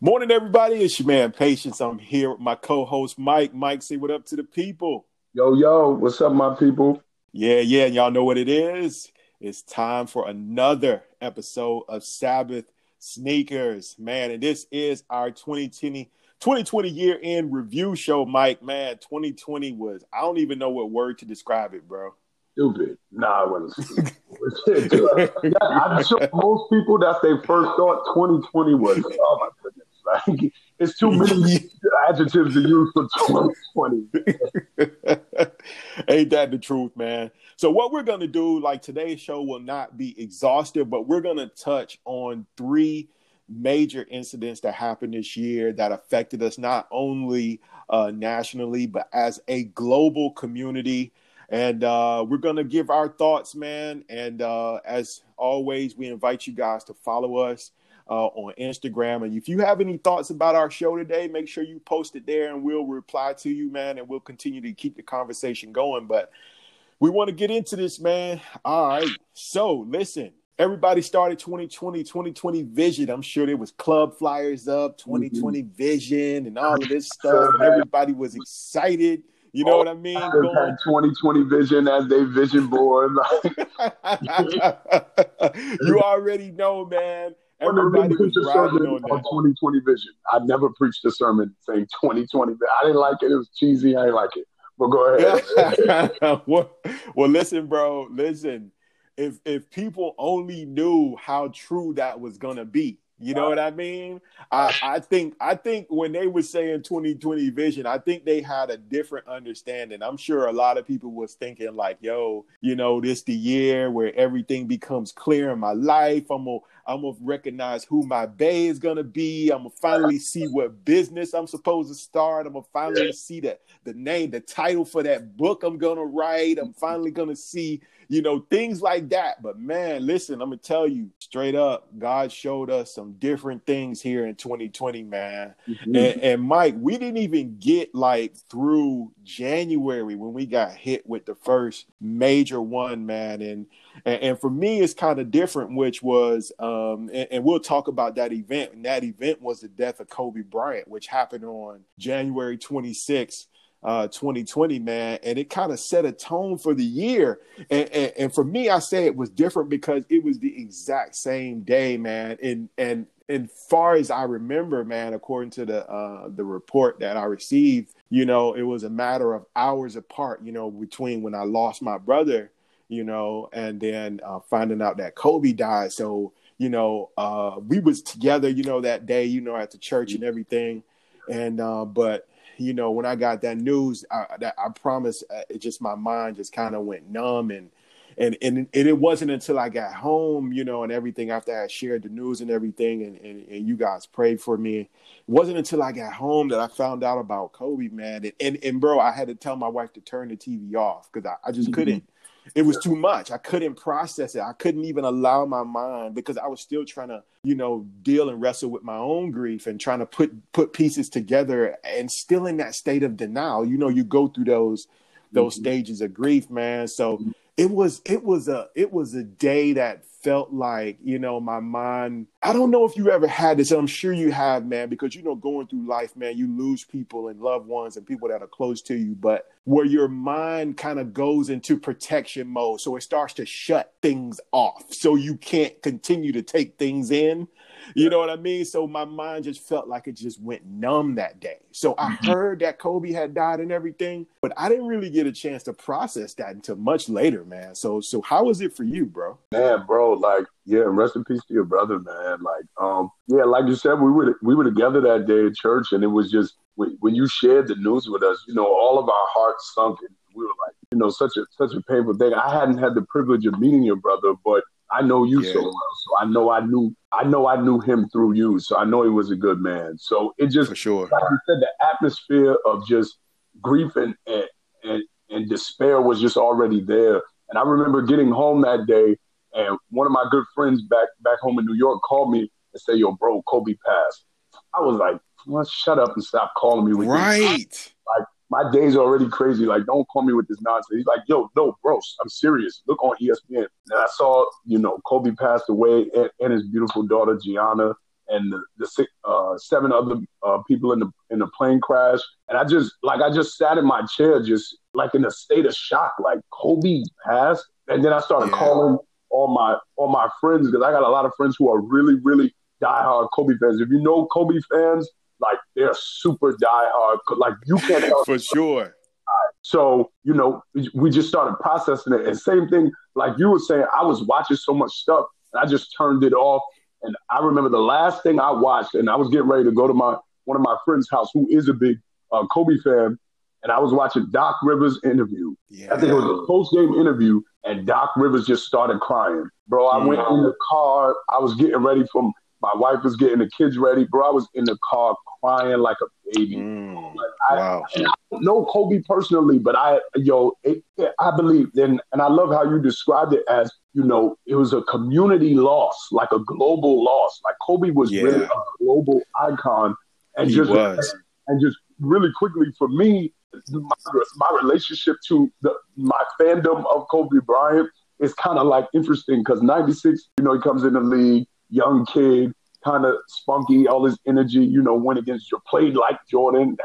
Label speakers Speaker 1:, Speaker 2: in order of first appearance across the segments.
Speaker 1: Morning, everybody. It's your man Patience. I'm here with my co-host Mike. Mike, say what up to the people.
Speaker 2: Yo, yo, what's up, my people?
Speaker 1: Yeah, yeah, y'all know what it is. It's time for another episode of Sabbath Sneakers, man. And this is our 2020 2020 year end review show, Mike. Man, 2020 was I don't even know what word to describe it, bro.
Speaker 2: Stupid. Nah, I wasn't I'm sure most people that's their first thought 2020 was, oh my goodness. Like it's too many adjectives to use for 2020.
Speaker 1: Ain't that the truth, man? So what we're gonna do, like today's show will not be exhaustive, but we're gonna touch on three major incidents that happened this year that affected us not only uh, nationally but as a global community. And uh, we're gonna give our thoughts, man. And uh, as always, we invite you guys to follow us uh, on Instagram. And if you have any thoughts about our show today, make sure you post it there and we'll reply to you, man. And we'll continue to keep the conversation going. But we want to get into this, man. All right. So listen, everybody started 2020, 2020 vision. I'm sure there was club flyers up, 2020 mm-hmm. vision, and all of this stuff. And everybody was excited. You know what I mean?
Speaker 2: Going... Had 2020 vision as their vision board.
Speaker 1: you already know, man. Everybody was riding on,
Speaker 2: on 2020 vision. I never preached a sermon saying 2020. I didn't like it. It was cheesy. I didn't like it. But go
Speaker 1: ahead. well, well, listen, bro. Listen. If if people only knew how true that was gonna be, you know what I mean? I, I think I think when they were saying 2020 vision, I think they had a different understanding. I'm sure a lot of people was thinking like, yo, you know, this the year where everything becomes clear in my life. I'm gonna I'm gonna recognize who my bay is gonna be. I'm gonna finally see what business I'm supposed to start. I'm gonna finally see the the name, the title for that book I'm gonna write. I'm finally gonna see you know, things like that. But man, listen, I'm gonna tell you straight up, God showed us some different things here in 2020, man. Mm-hmm. And, and Mike, we didn't even get like through January when we got hit with the first major one, man. And and, and for me, it's kind of different, which was, um, and, and, we'll talk about that event. And that event was the death of Kobe Bryant, which happened on January 26th uh, 2020, man, and it kind of set a tone for the year. And, and, and for me, I say it was different because it was the exact same day, man. And and and far as I remember, man, according to the uh, the report that I received, you know, it was a matter of hours apart, you know, between when I lost my brother, you know, and then uh, finding out that Kobe died. So you know, uh, we was together, you know, that day, you know, at the church and everything. And uh, but you know, when I got that news, I, that I promise, uh, it just my mind just kind of went numb, and and and and it wasn't until I got home, you know, and everything after I shared the news and everything, and and, and you guys prayed for me. It wasn't until I got home that I found out about Kobe, man, and and, and bro, I had to tell my wife to turn the TV off because I, I just mm-hmm. couldn't it was too much. I couldn't process it. I couldn't even allow my mind because I was still trying to, you know, deal and wrestle with my own grief and trying to put put pieces together and still in that state of denial. You know, you go through those those mm-hmm. stages of grief, man. So mm-hmm. it was it was a it was a day that felt like, you know, my mind. I don't know if you ever had this, I'm sure you have, man, because, you know, going through life, man, you lose people and loved ones and people that are close to you, but where your mind kind of goes into protection mode. So it starts to shut things off. So you can't continue to take things in. You know what I mean? So my mind just felt like it just went numb that day. So I mm-hmm. heard that Kobe had died and everything, but I didn't really get a chance to process that until much later, man. So so how was it for you, bro?
Speaker 2: Man, bro, like yeah, rest in peace to your brother, man. Like um yeah, like you said, we were we were together that day at church, and it was just when you shared the news with us, you know, all of our hearts sunk, and we were like, you know, such a such a painful thing. I hadn't had the privilege of meeting your brother, but I know you yeah. so well, so I know I knew I know I knew him through you, so I know he was a good man. So it just
Speaker 1: For sure,
Speaker 2: like you said, the atmosphere of just grief and and, and and despair was just already there. And I remember getting home that day, and one of my good friends back back home in New York called me and said, "Yo, bro, Kobe passed." I was like, "Well, shut up and stop calling me."
Speaker 1: With right.
Speaker 2: Like my day's already crazy. Like, don't call me with this nonsense. He's like, yo, no, bro, I'm serious. Look on ESPN. And I saw, you know, Kobe passed away and, and his beautiful daughter Gianna and the, the six, uh, seven other uh, people in the in the plane crash. And I just like I just sat in my chair, just like in a state of shock. Like Kobe passed, and then I started yeah. calling all my all my friends because I got a lot of friends who are really really diehard Kobe fans. If you know Kobe fans, like they're super diehard. Like you can't
Speaker 1: for sure.
Speaker 2: So you know, we just started processing it, and same thing like you were saying. I was watching so much stuff, and I just turned it off. And I remember the last thing I watched, and I was getting ready to go to my one of my friends' house, who is a big uh, Kobe fan, and I was watching Doc Rivers' interview. Yeah. I think it was a post game interview, and Doc Rivers just started crying. Bro, I mm. went in the car. I was getting ready from my wife was getting the kids ready. Bro, I was in the car crying like a baby. Mm, like I, wow. I, don't know Kobe personally, but I, yo, it, it, I believe, and, and I love how you described it as, you know, it was a community loss, like a global loss. Like Kobe was yeah. really a global icon. And he just, was. and just really quickly for me, my, my relationship to the, my fandom of Kobe Bryant is kind of like interesting because 96, you know, he comes in the league, young kid, kind of spunky, all his energy, you know, went against your played like Jordan,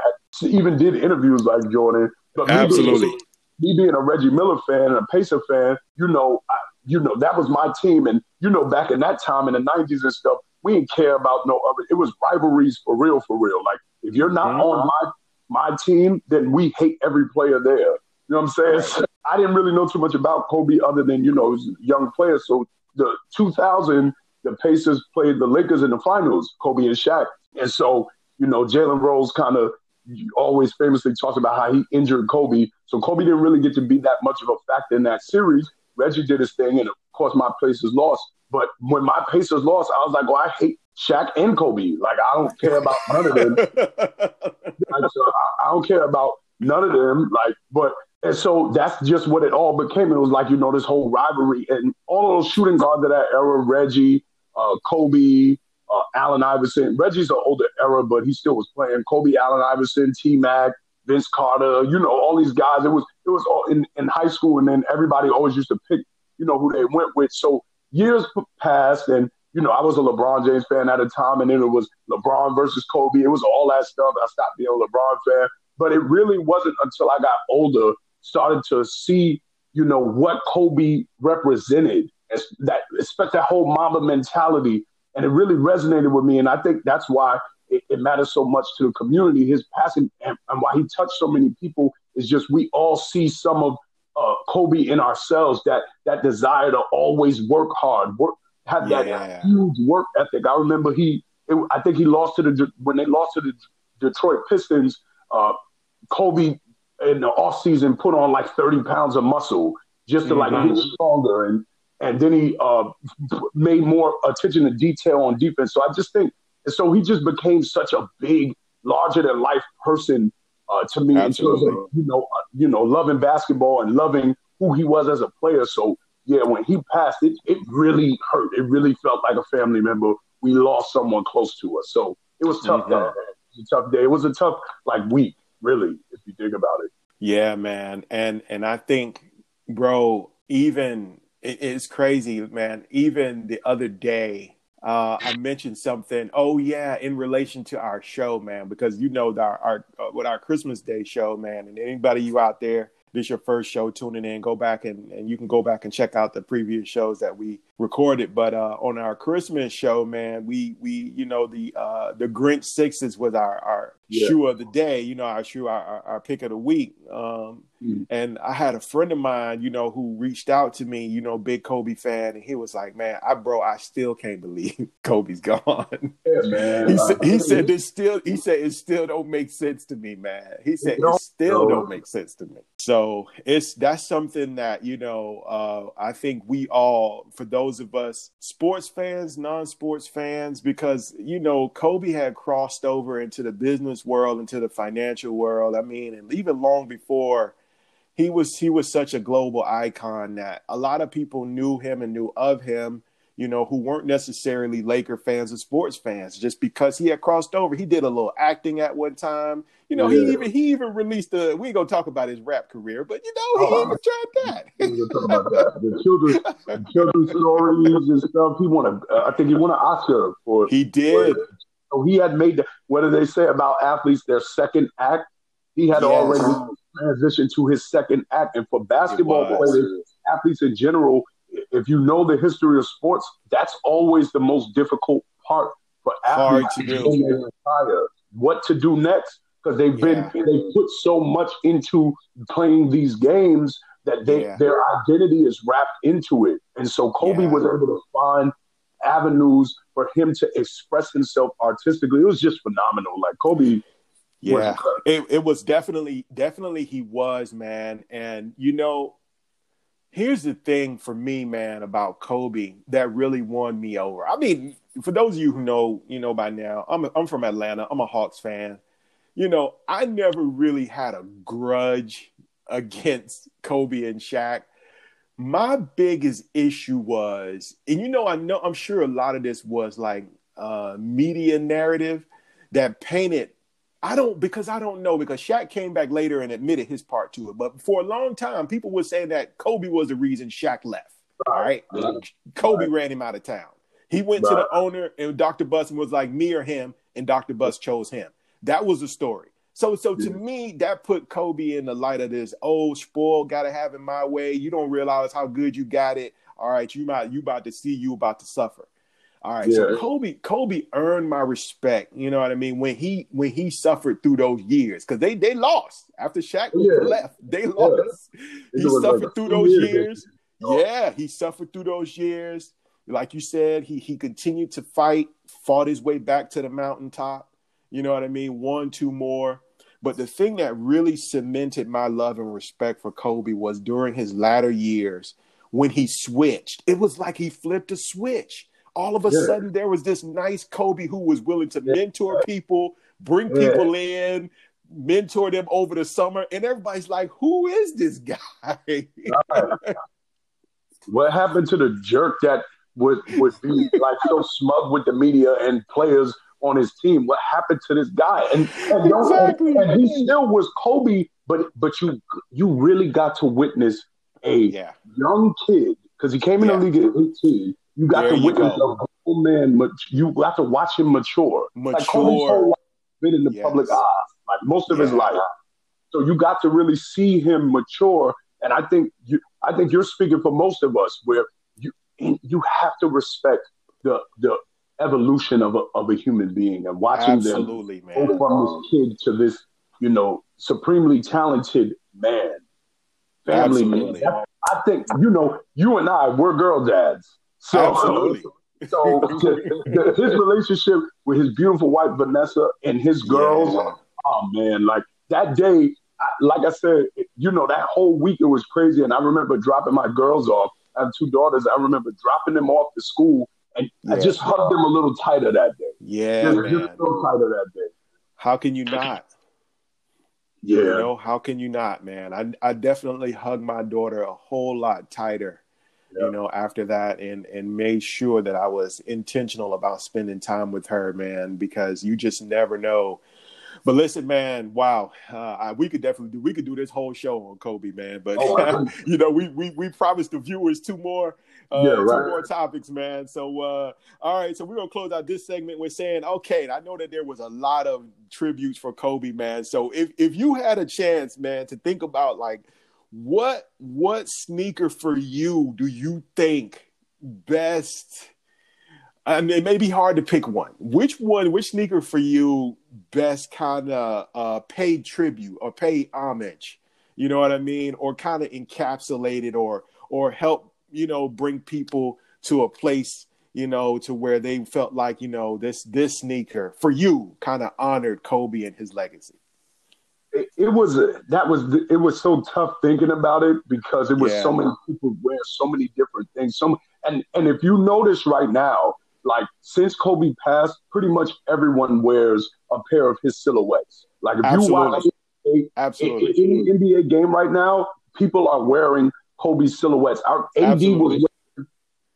Speaker 2: even did interviews like Jordan.
Speaker 1: But Absolutely.
Speaker 2: Me being, me being a Reggie Miller fan and a Pacer fan, you know, I, you know, that was my team. And, you know, back in that time in the 90s and stuff, we didn't care about no other. It was rivalries for real, for real. Like, if you're not mm-hmm. on my my team, then we hate every player there. You know what I'm saying? I didn't really know too much about Kobe other than, you know, young players. So the 2000 the Pacers played the Lakers in the finals, Kobe and Shaq. And so, you know, Jalen Rose kind of always famously talks about how he injured Kobe. So Kobe didn't really get to be that much of a factor in that series. Reggie did his thing, and of course, my Pacers lost. But when my Pacers lost, I was like, well, I hate Shaq and Kobe. Like, I don't care about none of them. so I, I don't care about none of them. Like, but and so that's just what it all became. It was like, you know, this whole rivalry and all those shooting guards of that era, Reggie, uh, Kobe, uh, Allen Iverson. Reggie's an older era, but he still was playing. Kobe, Allen Iverson, T Mac, Vince Carter. You know, all these guys. It was it was all in, in high school, and then everybody always used to pick, you know, who they went with. So years passed, and you know, I was a LeBron James fan at the time, and then it was LeBron versus Kobe. It was all that stuff. I stopped being a LeBron fan, but it really wasn't until I got older, started to see, you know, what Kobe represented that expect that whole Mamba mentality, and it really resonated with me. And I think that's why it, it matters so much to the community. His passing and, and, why he touched so many people is just we all see some of uh, Kobe in ourselves. That that desire to always work hard, work have that yeah. huge work ethic. I remember he, it, I think he lost to the when they lost to the Detroit Pistons. Uh, Kobe in the off season put on like 30 pounds of muscle just to mm-hmm. like get stronger and and then he uh, made more attention to detail on defense. So I just think, so he just became such a big, larger than life person uh, to me Absolutely. in terms of you know, uh, you know, loving basketball and loving who he was as a player. So yeah, when he passed, it it really hurt. It really felt like a family member. We lost someone close to us. So it was tough. Mm-hmm. It was a tough day. It was a tough like week, really, if you think about it.
Speaker 1: Yeah, man, and and I think, bro, even it, it's crazy, man. Even the other day, uh, I mentioned something. Oh yeah, in relation to our show, man, because you know our our uh, with our Christmas Day show, man, and anybody you out there this your first show tuning in, go back and, and you can go back and check out the previous shows that we recorded. But uh, on our Christmas show, man, we we you know the uh, the Grinch Sixes was our our yeah. shoe of the day. You know our shoe our, our, our pick of the week. Um, mm. And I had a friend of mine, you know, who reached out to me, you know, big Kobe fan, and he was like, "Man, I bro, I still can't believe Kobe's gone."
Speaker 2: Yeah, man.
Speaker 1: he said he said this still he said it still don't make sense to me, man. He said it still don't make sense to me. So it's that's something that you know uh, I think we all, for those of us sports fans, non-sports fans, because you know Kobe had crossed over into the business world, into the financial world. I mean, and even long before he was he was such a global icon that a lot of people knew him and knew of him you know, who weren't necessarily Laker fans or sports fans, just because he had crossed over. He did a little acting at one time. You know, yeah. he even he even released the. We ain't gonna talk about his rap career, but you know, he oh, even tried that.
Speaker 2: we talk about that. The children, the children's stories and stuff. He won a. I think he won an Oscar for.
Speaker 1: He did.
Speaker 2: For, so he had made. The, what do they say about athletes? Their second act. He had yes. already transitioned to his second act, and for basketball players, athletes in general, if you know the history of sports, that's always the most difficult part for athletes to do. What to do next? Because they've yeah. been they put so much into playing these games that they yeah. their identity is wrapped into it. And so Kobe yeah. was able to find avenues for him to express himself artistically. It was just phenomenal. Like Kobe
Speaker 1: yeah, it, it was definitely, definitely he was, man. And you know, here's the thing for me, man, about Kobe that really won me over. I mean, for those of you who know, you know by now, I'm a, I'm from Atlanta. I'm a Hawks fan. You know, I never really had a grudge against Kobe and Shaq. My biggest issue was, and you know, I know, I'm sure a lot of this was like uh, media narrative that painted I don't because I don't know because Shaq came back later and admitted his part to it. But for a long time, people were saying that Kobe was the reason Shaq left. All right, right. Kobe right. ran him out of town. He went right. to the owner, and Dr. Buss was like, "Me or him," and Dr. Buss chose him. That was the story. So, so to yeah. me, that put Kobe in the light of this. Oh, spoil, gotta have it my way. You don't realize how good you got it. All right, you might you about to see you about to suffer. All right, yeah. so Kobe Kobe earned my respect. You know what I mean when he when he suffered through those years because they they lost after Shaq yeah. left. They lost. He suffered like through those years. years. Yeah, he suffered through those years. Like you said, he he continued to fight, fought his way back to the mountaintop. You know what I mean? One, two more. But the thing that really cemented my love and respect for Kobe was during his latter years when he switched. It was like he flipped a switch all of a yeah. sudden there was this nice Kobe who was willing to mentor people, bring people in, mentor them over the summer, and everybody's like, "Who is this guy?"
Speaker 2: what happened to the jerk that would would be like so smug with the media and players on his team? What happened to this guy? And and, exactly. and, and he still was Kobe, but but you you really got to witness a yeah. young kid because he came in yeah. the league at 18 you got there to witness a grown man. You got to watch him mature.
Speaker 1: Mature.
Speaker 2: Like been in the yes. public eye, like most of yeah. his life. So you got to really see him mature. And I think you, I think you're speaking for most of us, where you you have to respect the the evolution of a of a human being and watching
Speaker 1: Absolutely, them
Speaker 2: man. go from this kid to this, you know, supremely talented man, family Absolutely. man. I think you know, you and I, we're girl dads.
Speaker 1: So, Absolutely.
Speaker 2: So his relationship with his beautiful wife Vanessa and his girls, yeah. oh man, like that day, like I said, you know, that whole week it was crazy. And I remember dropping my girls off. I have two daughters. I remember dropping them off to school, and yeah. I just hugged them a little tighter that day.
Speaker 1: Yeah, just, man.
Speaker 2: just so tighter that day.
Speaker 1: How can you not?
Speaker 2: Yeah. You
Speaker 1: know, how can you not, man? I I definitely hugged my daughter a whole lot tighter you know, after that and and made sure that I was intentional about spending time with her, man, because you just never know. But listen, man, wow, uh, I, we could definitely do we could do this whole show on Kobe, man. But oh, you know, we we we promised the viewers two more uh, yeah, right. two more topics, man. So, uh, all right, so we're gonna close out this segment with saying, okay, I know that there was a lot of tributes for Kobe, man. So, if if you had a chance, man, to think about like what what sneaker for you do you think best? I mean, it may be hard to pick one. Which one, which sneaker for you best kind of uh, paid tribute or pay homage? You know what I mean? Or kind of encapsulated or or help you know bring people to a place you know to where they felt like you know this this sneaker for you kind of honored Kobe and his legacy
Speaker 2: it, it was that was it was so tough thinking about it because it was yeah. so many people wearing so many different things. So and and if you notice right now, like since Kobe passed, pretty much everyone wears a pair of his silhouettes. Like if Absolutely. you watch a, Absolutely. any NBA game right now, people are wearing Kobe silhouettes. Our AD Absolutely. was wearing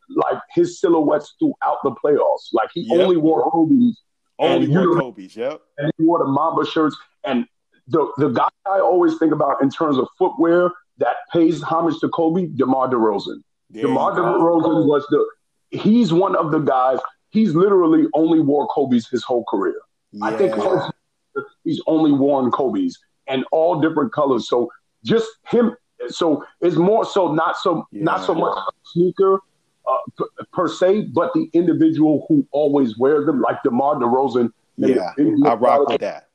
Speaker 2: like his silhouettes throughout the playoffs. Like he yep. only wore Kobe's.
Speaker 1: Only wore Kobe's, yep.
Speaker 2: And he wore the Mamba shirts. And the the guy I always think about in terms of footwear that pays homage to Kobe, DeMar DeRozan. There DeMar DeRozan was the he's one of the guys. He's literally only wore Kobe's his whole career. Yeah. I think he's only worn Kobe's and all different colors. So just him. So it's more so not so yeah. not so much sneaker uh, per se, but the individual who always wears them, like DeMar DeRozan.
Speaker 1: Yeah, I rock with that.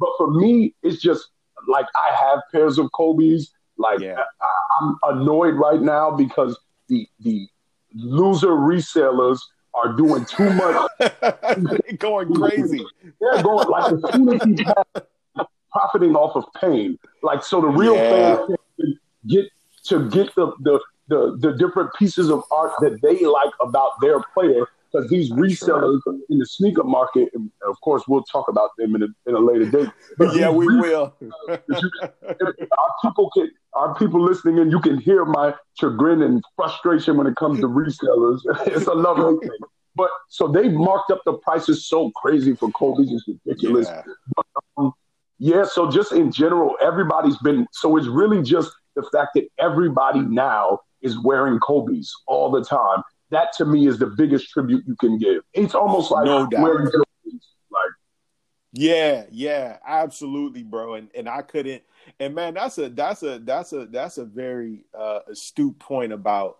Speaker 2: But for me, it's just like I have pairs of Kobe's. Like yeah. I, I'm annoyed right now because the the loser resellers are doing too much.
Speaker 1: They're going crazy.
Speaker 2: They're going like as soon as he's profiting off of pain. Like so the real yeah. fans can get to get the, the the the different pieces of art that they like about their player because these resellers in the sneaker market, and of course, we'll talk about them in a, in a later date.
Speaker 1: But yeah, we will.
Speaker 2: our people can, our people listening in, you can hear my chagrin and frustration when it comes to resellers. it's a lovely thing. But so they marked up the prices so crazy for Kobe's, it's ridiculous. Yeah. But, um, yeah, so just in general, everybody's been so it's really just the fact that everybody now is wearing Kobe's all the time that to me is the biggest tribute you can give. It's almost like no doubt. like
Speaker 1: yeah, yeah, absolutely, bro. And and I couldn't. And man, that's a that's a that's a that's a very uh, astute point about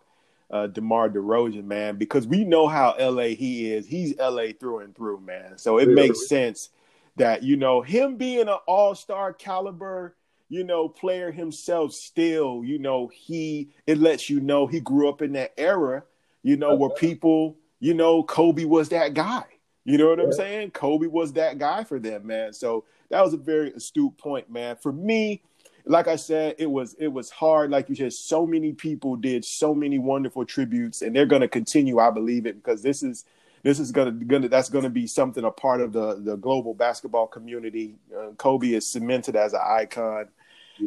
Speaker 1: uh, DeMar DeRozan, man, because we know how LA he is. He's LA through and through, man. So it yeah. makes sense that you know him being an All Star caliber, you know, player himself. Still, you know, he it lets you know he grew up in that era you know, where people, you know, Kobe was that guy. You know what yeah. I'm saying? Kobe was that guy for them, man. So that was a very astute point, man. For me, like I said, it was it was hard. Like you said, so many people did so many wonderful tributes, and they're going to continue. I believe it because this is this is gonna gonna that's gonna be something a part of the the global basketball community. Uh, Kobe is cemented as an icon.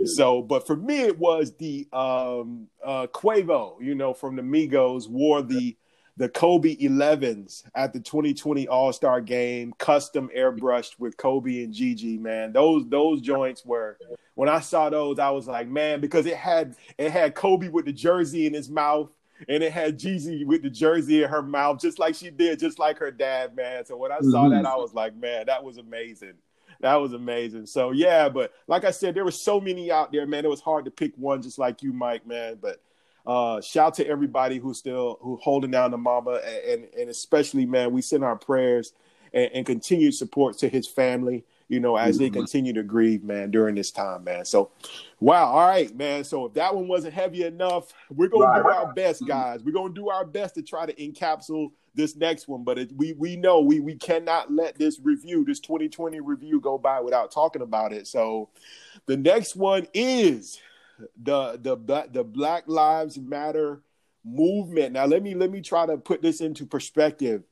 Speaker 1: So, but for me, it was the um, uh, Quavo, you know, from the Migos, wore the the Kobe 11s at the 2020 All Star Game, custom airbrushed with Kobe and Gigi. Man, those those joints were. When I saw those, I was like, man, because it had it had Kobe with the jersey in his mouth, and it had Gigi with the jersey in her mouth, just like she did, just like her dad, man. So when I saw mm-hmm. that, I was like, man, that was amazing that was amazing. So yeah, but like I said, there were so many out there, man. It was hard to pick one, just like you, Mike, man. But uh, shout to everybody who's still who holding down the Mamba, and and especially, man, we send our prayers and, and continued support to his family. You know, as they mm-hmm. continue to grieve, man, during this time, man. So, wow, all right, man. So if that one wasn't heavy enough, we're gonna right. do our best, guys. We're gonna do our best to try to encapsulate this next one, but it, we we know we we cannot let this review, this 2020 review, go by without talking about it. So, the next one is the the the Black Lives Matter movement. Now, let me let me try to put this into perspective.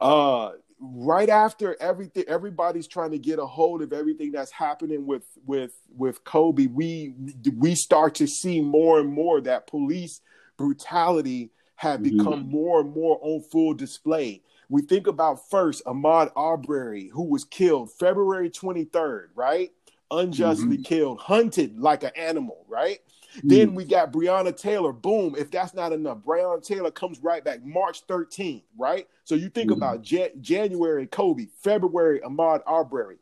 Speaker 1: Uh, right after everything, everybody's trying to get a hold of everything that's happening with with with Kobe. We we start to see more and more that police brutality have mm-hmm. become more and more on full display. We think about first Ahmaud Arbery, who was killed February 23rd, right? Unjustly mm-hmm. killed, hunted like an animal, right? Mm-hmm. Then we got Breonna Taylor. Boom. If that's not enough, Breonna Taylor comes right back March 13th, right? So you think mm-hmm. about J- January, Kobe, February, Ahmaud Arbery.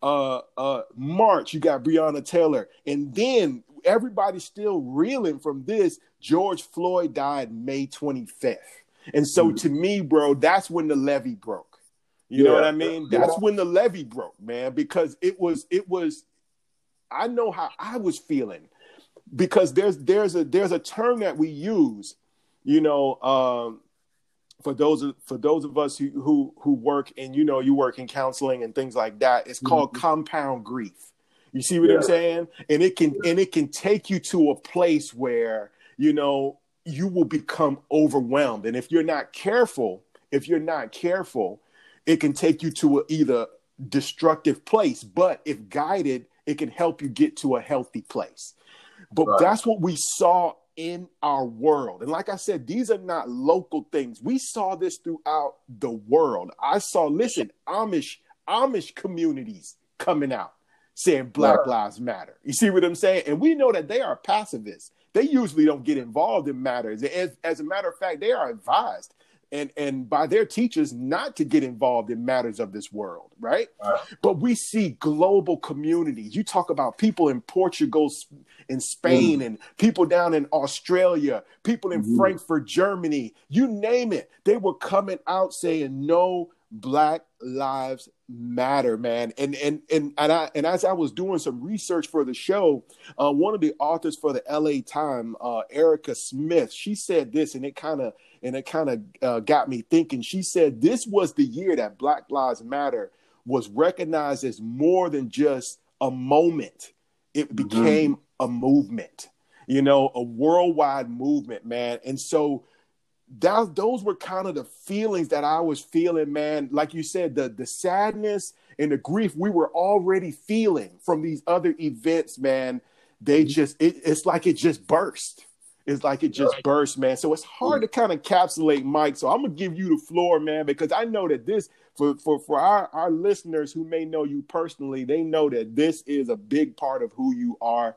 Speaker 1: Uh, uh, March, you got Breonna Taylor. And then everybody's still reeling from this. George Floyd died May 25th. And so mm-hmm. to me, bro, that's when the levee broke. You yeah. know what I mean? That's yeah. when the levee broke, man, because it was it was I know how I was feeling because there's there's a there's a term that we use, you know, um, for those for those of us who, who who work and you know you work in counseling and things like that. It's called mm-hmm. compound grief. You see what yeah. I'm saying? And it can and it can take you to a place where, you know, you will become overwhelmed. And if you're not careful, if you're not careful, it can take you to a either destructive place, but if guided, it can help you get to a healthy place. But right. that's what we saw in our world. And like I said, these are not local things. We saw this throughout the world. I saw, listen, Amish Amish communities coming out saying Black right. Lives Matter. You see what I'm saying? And we know that they are pacifists. They usually don't get involved in matters. As, as a matter of fact, they are advised and and by their teachers not to get involved in matters of this world, right? right? But we see global communities. You talk about people in Portugal, in Spain, mm. and people down in Australia, people in mm. Frankfurt, Germany. You name it, they were coming out saying no Black Lives Matter, man. And and and and I and as I was doing some research for the show, uh, one of the authors for the L.A. Time, uh, Erika Smith, she said this, and it kind of and it kind of uh, got me thinking. She said this was the year that Black Lives Matter was recognized as more than just a moment. It mm-hmm. became mm-hmm. a movement, you know, a worldwide movement, man. And so that those were kind of the feelings that I was feeling, man. Like you said, the the sadness and the grief we were already feeling from these other events, man. They mm-hmm. just it, it's like it just burst. It's like it just burst, man. So it's hard to kind of encapsulate Mike. So I'm gonna give you the floor, man, because I know that this for for for our our listeners who may know you personally, they know that this is a big part of who you are.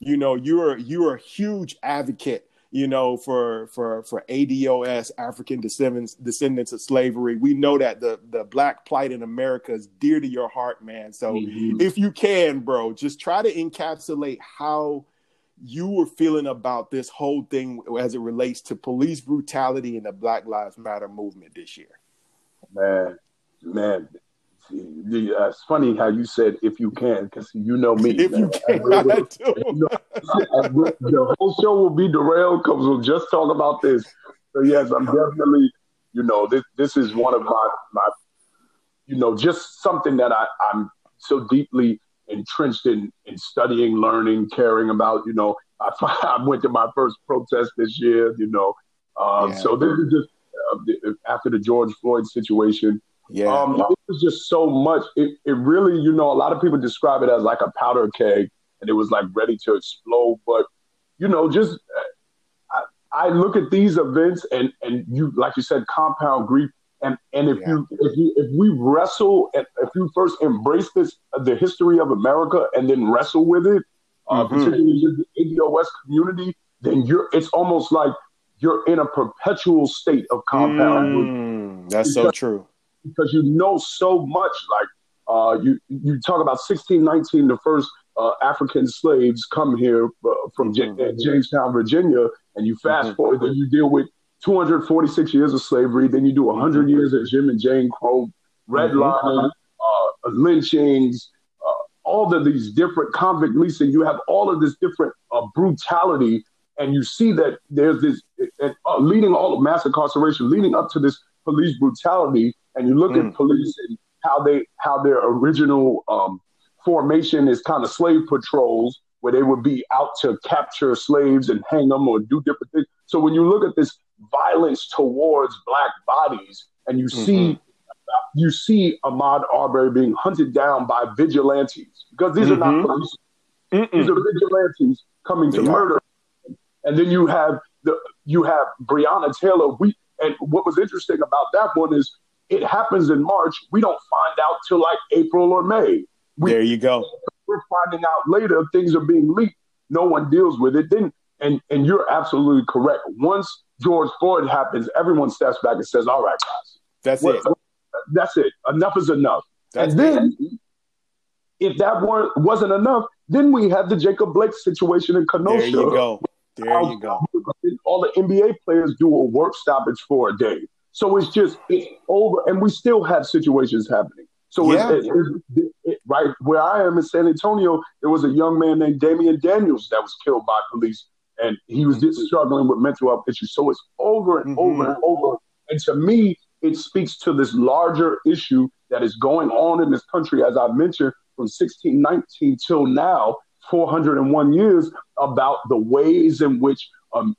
Speaker 1: You know, you're you're a huge advocate you know, for for for ADOS, African descendants descendants of slavery. We know that the the black plight in America is dear to your heart, man. So mm-hmm. if you can, bro, just try to encapsulate how you were feeling about this whole thing as it relates to police brutality and the Black Lives Matter movement this year?
Speaker 2: Man, man, the, uh, it's funny how you said if you can, because you know me.
Speaker 1: If man. you can, I, I do. You know,
Speaker 2: I, the whole show will be derailed because we'll just talk about this. So yes, I'm definitely, you know, this this is one of my my, you know, just something that I I'm so deeply entrenched in in studying, learning, caring about. You know, I, I went to my first protest this year. You know, um, yeah. so this is just uh, after the George Floyd situation. Yeah, um, it was just so much. It it really, you know, a lot of people describe it as like a powder keg, and it was like ready to explode. But you know, just uh, I, I look at these events, and and you, like you said, compound grief and and if yeah. you if you if we wrestle and if you first embrace this the history of America and then wrestle with it, uh, mm-hmm. particularly in the ADOS community, then you're it's almost like you're in a perpetual state of compound.
Speaker 1: Mm, that's because, so true.
Speaker 2: Because you know so much. Like uh, you you talk about 1619, the first uh, African slaves come here uh, from mm-hmm. Jamestown, Virginia, and you fast mm-hmm. forward, then you deal with 246 years of slavery. Then you do 100 mm-hmm. years of Jim and Jane Crow, redlining, mm-hmm. uh, lynchings, uh, all of these different convict leasing. You have all of this different uh, brutality, and you see that there's this uh, leading all of mass incarceration, leading up to this police brutality. And you look mm. at police and how they how their original um, formation is kind of slave patrols where they would be out to capture slaves and hang them or do different things. So when you look at this violence towards black bodies, and you mm-hmm. see you see Ahmaud Arbery being hunted down by vigilantes because these mm-hmm. are not mm-hmm. police; Mm-mm. these are vigilantes coming to murder. And then you have the you have Breonna Taylor. We and what was interesting about that one is it happens in March. We don't find out till like April or May. We,
Speaker 1: there you go.
Speaker 2: We're finding out later. Things are being leaked. No one deals with it. Then and and you're absolutely correct. Once George Floyd happens, everyone steps back and says, "All right, guys,
Speaker 1: that's it.
Speaker 2: That's it. Enough is enough." That's and then, it. if that weren't wasn't enough, then we have the Jacob Blake situation in Kenosha. There
Speaker 1: you go. There you go.
Speaker 2: All the NBA players do a work stoppage for a day. So it's just it's over, and we still have situations happening. So yeah. it, it, it, right where I am in San Antonio, there was a young man named Damian Daniels that was killed by police and he was just struggling with mental health issues. So it's over and mm-hmm. over and over. And to me, it speaks to this larger issue that is going on in this country, as I mentioned, from 1619 till now, 401 years, about the ways in which, um,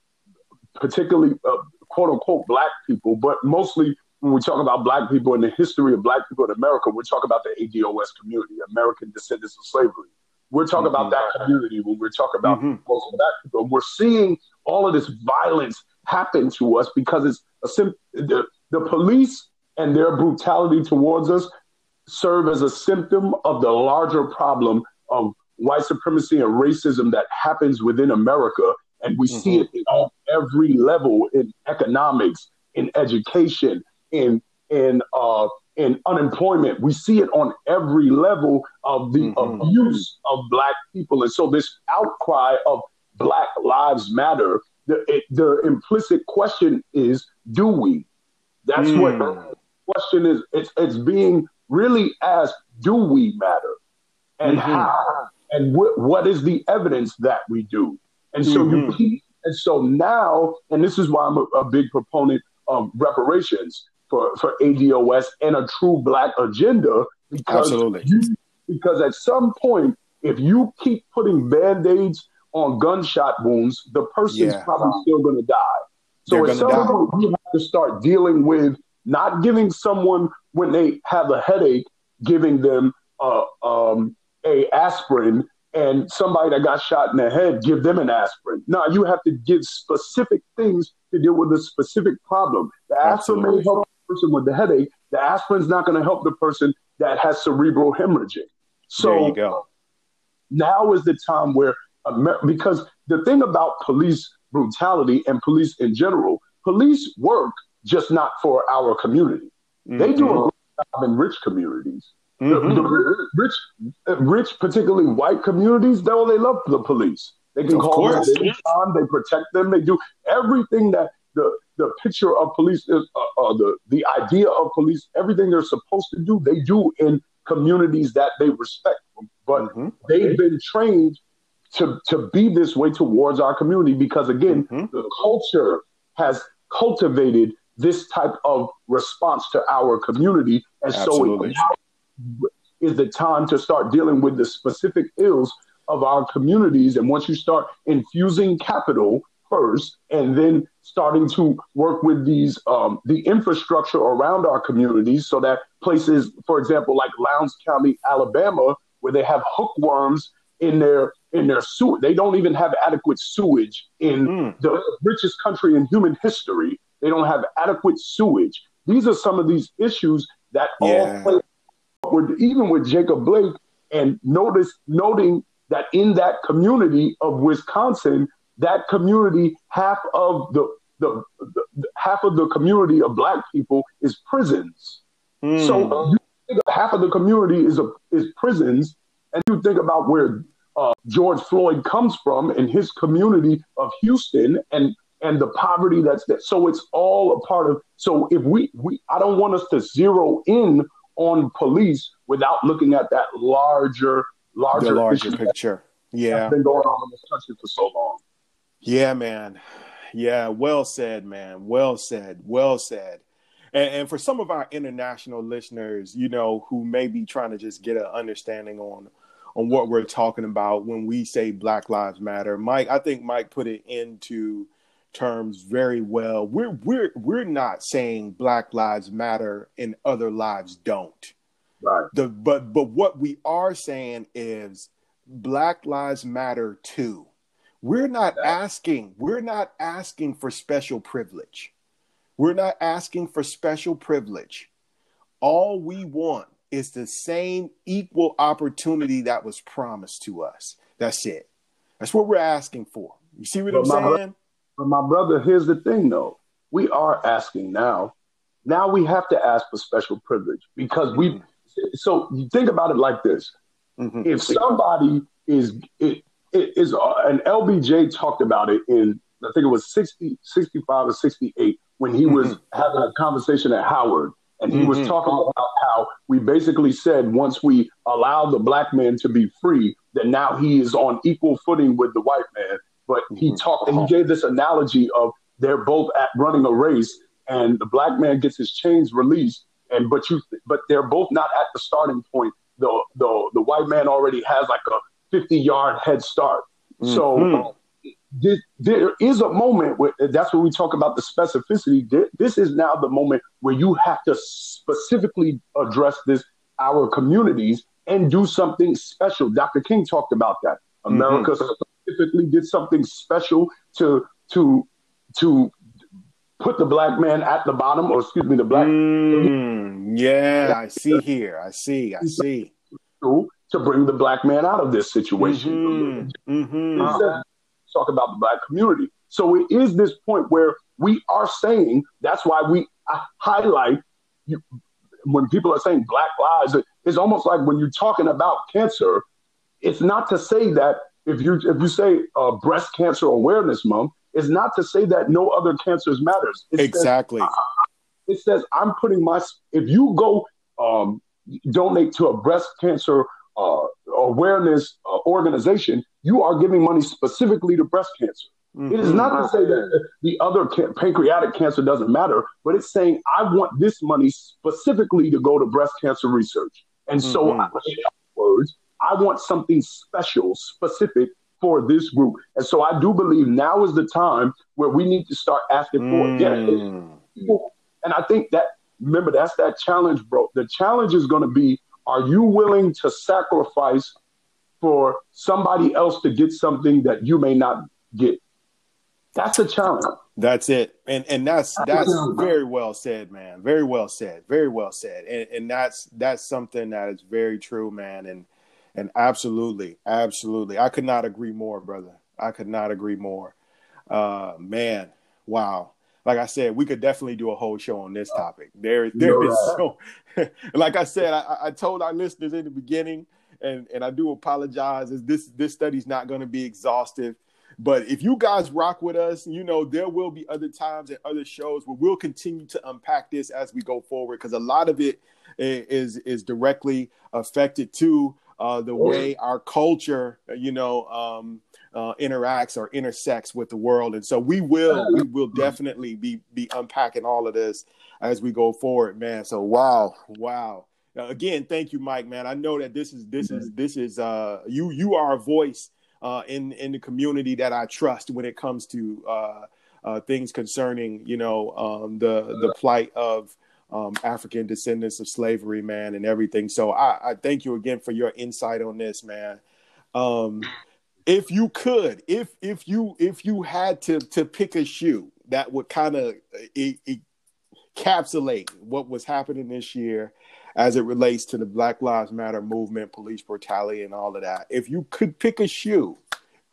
Speaker 2: particularly uh, quote unquote, black people, but mostly when we talk about black people and the history of black people in America, we talk about the ADOS community, American descendants of slavery. we're talking mm-hmm. about that community, when we're talking about mm-hmm. black people, we're seeing all of this violence happen to us because it's a sim- the, the police and their brutality towards us serve as a symptom of the larger problem of white supremacy and racism that happens within America. And we mm-hmm. see it on every level in economics, in education, in in uh, in unemployment. We see it on every level of the mm-hmm. abuse of black people. And so this outcry of Black Lives Matter, the, it, the implicit question is, do we? That's mm. what the question is. It's, it's being really asked, do we matter? And mm-hmm. how? And wh- what is the evidence that we do? And so mm-hmm. you and so now, and this is why I'm a, a big proponent of reparations for, for ADOS and a true black agenda because Absolutely. You, because at some point, if you keep putting band-aids on gunshot wounds, the person's yeah. probably still gonna die. So They're at some die. point you have to start dealing with not giving someone when they have a headache, giving them uh, um, a aspirin and somebody that got shot in the head, give them an aspirin. Now you have to give specific things to deal with a specific problem. The aspirin may help the person with the headache, the aspirin's not going to help the person that has cerebral hemorrhaging. So there you go. Now is the time where, Amer- because the thing about police brutality and police in general, police work just not for our community. Mm-hmm. They do a mm-hmm. great job in rich communities. Mm-hmm. The, the, rich, rich, particularly white communities, they love the police. They can of call course. them anytime. They protect them. They do everything that the the picture of police is uh, uh, the the idea of police. Everything they're supposed to do, they do in communities that they respect. But mm-hmm. they've been trained to to be this way towards our community because again, mm-hmm. the culture has cultivated this type of response to our community, and Absolutely. so it is the time to start dealing with the specific ills of our communities. And once you start infusing capital first, and then starting to work with these um, the infrastructure around our communities, so that places, for example, like Lowndes County, Alabama, where they have hookworms in their in their sewer, they don't even have adequate sewage in mm. the richest country in human history. They don't have adequate sewage. These are some of these issues that yeah. all play even with Jacob Blake and notice noting that in that community of Wisconsin, that community, half of the, the, the half of the community of black people is prisons. Mm. So half of the community is a, is prisons, and you think about where uh, George Floyd comes from in his community of Houston, and and the poverty that's there. So it's all a part of. So if we we I don't want us to zero in on police without looking at that larger larger,
Speaker 1: the larger picture. Yeah,
Speaker 2: been going on in this country for so long.
Speaker 1: Yeah, man. Yeah, well said, man. Well said. Well said. And, and, for some of our international listeners, you know, who may be trying to just get an understanding on on what we're talking about when we say Black Lives Matter, Mike, I think Mike put it into terms very well. We're we're we're not saying Black Lives Matter and other lives don't.
Speaker 2: Right.
Speaker 1: The but but what we are saying is Black Lives Matter too. We're not asking, we're not asking for special privilege. We're not asking for special privilege. All we want is the same equal opportunity that was promised to us. That's it. That's what we're asking for. You see what but I'm saying?
Speaker 2: But my brother, here's the thing though. We are asking now. Now we have to ask for special privilege because we. So you think about it like this: mm-hmm. if somebody is it, it is uh, and LBJ talked about it in I think it was 60, 65 or 68 when he was mm-hmm. having a conversation at Howard. And he mm-hmm. was talking about how we basically said once we allow the black man to be free, that now he is on equal footing with the white man. But he mm-hmm. talked and he gave this analogy of they're both at running a race and the black man gets his chains released and but you but they're both not at the starting point. The the the white man already has like a 50 yard head start. Mm-hmm. So there, there is a moment where that's where we talk about the specificity. This is now the moment where you have to specifically address this our communities and do something special. Dr. King talked about that. America mm-hmm. Specifically did something special to to to put the black man at the bottom, or excuse me, the black.
Speaker 1: Mm, yeah, I see here. I see. I see.
Speaker 2: To bring the black man out of this situation. Mm-hmm. Mm-hmm. Talk about the black community. So it is this point where we are saying that's why we highlight you, when people are saying black lives. It's almost like when you're talking about cancer, it's not to say that if you if you say uh, breast cancer awareness month, it's not to say that no other cancers matters.
Speaker 1: It exactly.
Speaker 2: Says, it says I'm putting my if you go um, donate to a breast cancer uh, awareness uh, organization, you are giving money specifically to breast cancer. Mm-hmm. It is not to say that the other pancreatic cancer doesn't matter, but it's saying I want this money specifically to go to breast cancer research. And mm-hmm. so, in words, I want something special, specific for this group. And so, I do believe now is the time where we need to start asking for mm. Yeah, and I think that remember that's that challenge, bro. The challenge is going to be: Are you willing to sacrifice for somebody else to get something that you may not get? That's a challenge.
Speaker 1: That's it. And and that's that's very well said, man. Very well said. Very well said. And and that's that's something that is very true, man. And and absolutely, absolutely. I could not agree more, brother. I could not agree more. Uh man, wow. Like I said, we could definitely do a whole show on this topic. There, there is so like I said, I, I told our listeners in the beginning, and, and I do apologize, is this this study's not going to be exhaustive but if you guys rock with us, you know, there will be other times and other shows where we'll continue to unpack this as we go forward because a lot of it is is directly affected to uh, the way our culture, you know, um, uh, interacts or intersects with the world. And so we will we will definitely be be unpacking all of this as we go forward, man. So wow, wow. Uh, again, thank you, Mike, man. I know that this is this is this is uh you you are a voice uh, in in the community that I trust when it comes to uh, uh, things concerning you know um, the the plight of um, African descendants of slavery, man, and everything. So I, I, thank you again for your insight on this, man. Um, if you could, if if you if you had to to pick a shoe that would kind of encapsulate what was happening this year as it relates to the Black Lives Matter movement, police brutality, and all of that. If you could pick a shoe,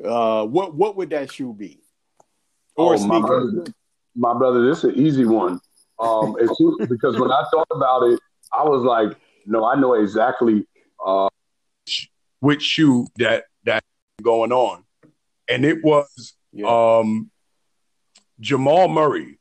Speaker 1: uh, what what would that shoe be?
Speaker 2: Or oh, my brother, my brother, this is an easy one. Um, because when I thought about it, I was like, no, I know exactly uh, which shoe that that going on, and it was yeah. um, Jamal Murray.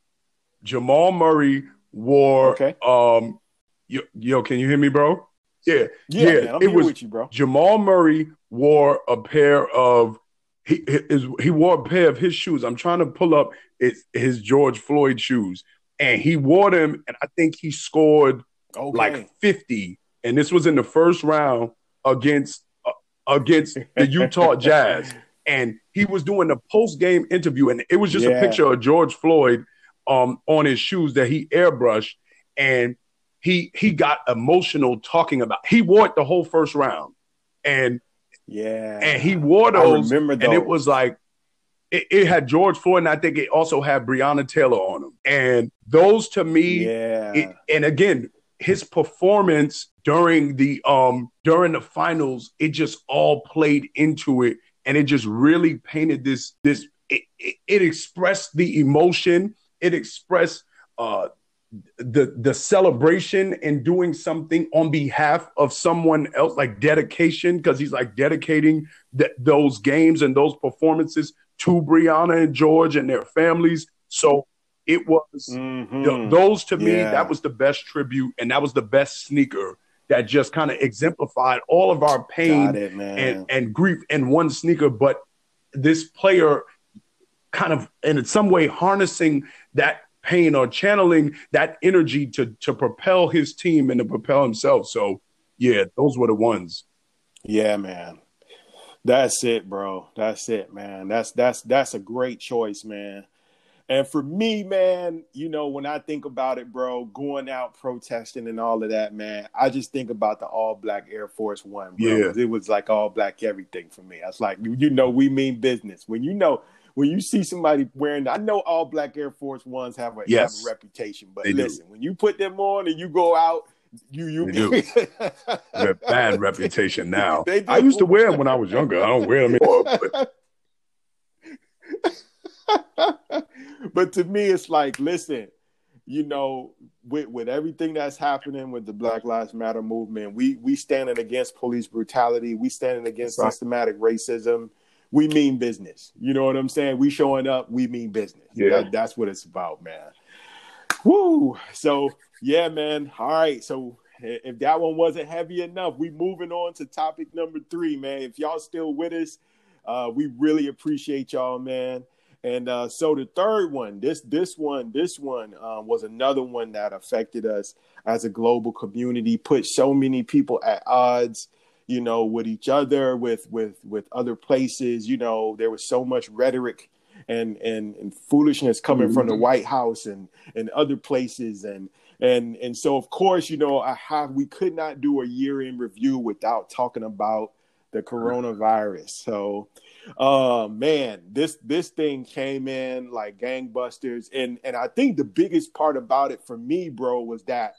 Speaker 2: Jamal Murray wore
Speaker 1: okay.
Speaker 2: um, Yo, yo, can you hear me, bro? Yeah,
Speaker 1: yeah. yeah it was you, bro.
Speaker 2: Jamal Murray wore a pair of he his, he wore a pair of his shoes. I'm trying to pull up his, his George Floyd shoes, and he wore them, and I think he scored okay. like 50. And this was in the first round against uh, against the Utah Jazz, and he was doing the post game interview, and it was just yeah. a picture of George Floyd um on his shoes that he airbrushed, and he he got emotional talking about. He wore it the whole first round, and
Speaker 1: yeah,
Speaker 2: and he wore those. I remember those. and it was like it, it, had George Floyd, and I think it also had Breonna Taylor on them. And those to me,
Speaker 1: yeah.
Speaker 2: It, and again, his performance during the um during the finals, it just all played into it, and it just really painted this this. It, it, expressed the emotion. It expressed uh the the celebration and doing something on behalf of someone else like dedication because he's like dedicating th- those games and those performances to Breonna and George and their families so it was mm-hmm. th- those to me yeah. that was the best tribute and that was the best sneaker that just kind of exemplified all of our pain
Speaker 1: it,
Speaker 2: and, and grief in one sneaker but this player kind of in some way harnessing that pain or channeling that energy to to propel his team and to propel himself. So yeah, those were the ones.
Speaker 1: Yeah, man. That's it, bro. That's it, man. That's that's that's a great choice, man. And for me, man, you know, when I think about it, bro, going out protesting and all of that, man, I just think about the all black Air Force One, bro.
Speaker 3: Yeah.
Speaker 1: It was like all black everything for me. I was like, you know, we mean business. When you know, when you see somebody wearing, I know all black Air Force Ones have a,
Speaker 3: Yes.
Speaker 1: have a reputation, but
Speaker 3: They do.
Speaker 1: listen, when you put them on and you go out, you you
Speaker 3: do. Bad reputation now. I used to wear them when I was younger. I don't wear them anymore. But
Speaker 1: but to me, it's like, listen, you know, with with everything that's happening with the Black Lives Matter movement, we we standing against police brutality, we standing against
Speaker 3: Right.
Speaker 1: systematic racism. We mean business. You know what I'm saying? We showing up, we mean business.
Speaker 3: Yeah.
Speaker 1: That- that's what it's about, man. Woo! So yeah, man. All right. So if that one wasn't heavy enough, we moving on to topic number three, man. If y'all still with us, uh, we really appreciate y'all, man. And uh, so the third one, this this one, this one um, was another one that affected us as a global community, put so many people at odds, you know, with each other, with with with other places. You know, there was so much rhetoric and and, and foolishness coming from the
Speaker 2: Mhm.
Speaker 1: White House and and other places, and and and so of course, you know, I have we could not do a year in review without talking about the coronavirus. So uh man this this thing came in like gangbusters. And and i think the biggest part about it for me bro was that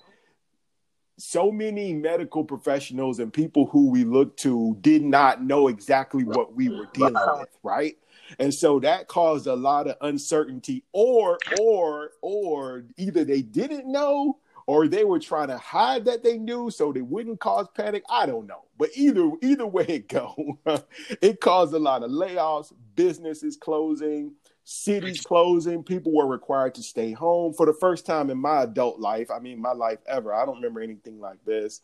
Speaker 1: so many medical professionals and people who we look to did not know exactly what we were dealing with right and so that caused a lot of uncertainty or or or either they didn't know or they were trying to hide that they knew so they wouldn't cause panic. I don't know. But either either way it go it caused a lot of layoffs businesses closing cities closing. People were required to stay home for the first time in my adult life. I mean my life ever. I don't remember anything like this.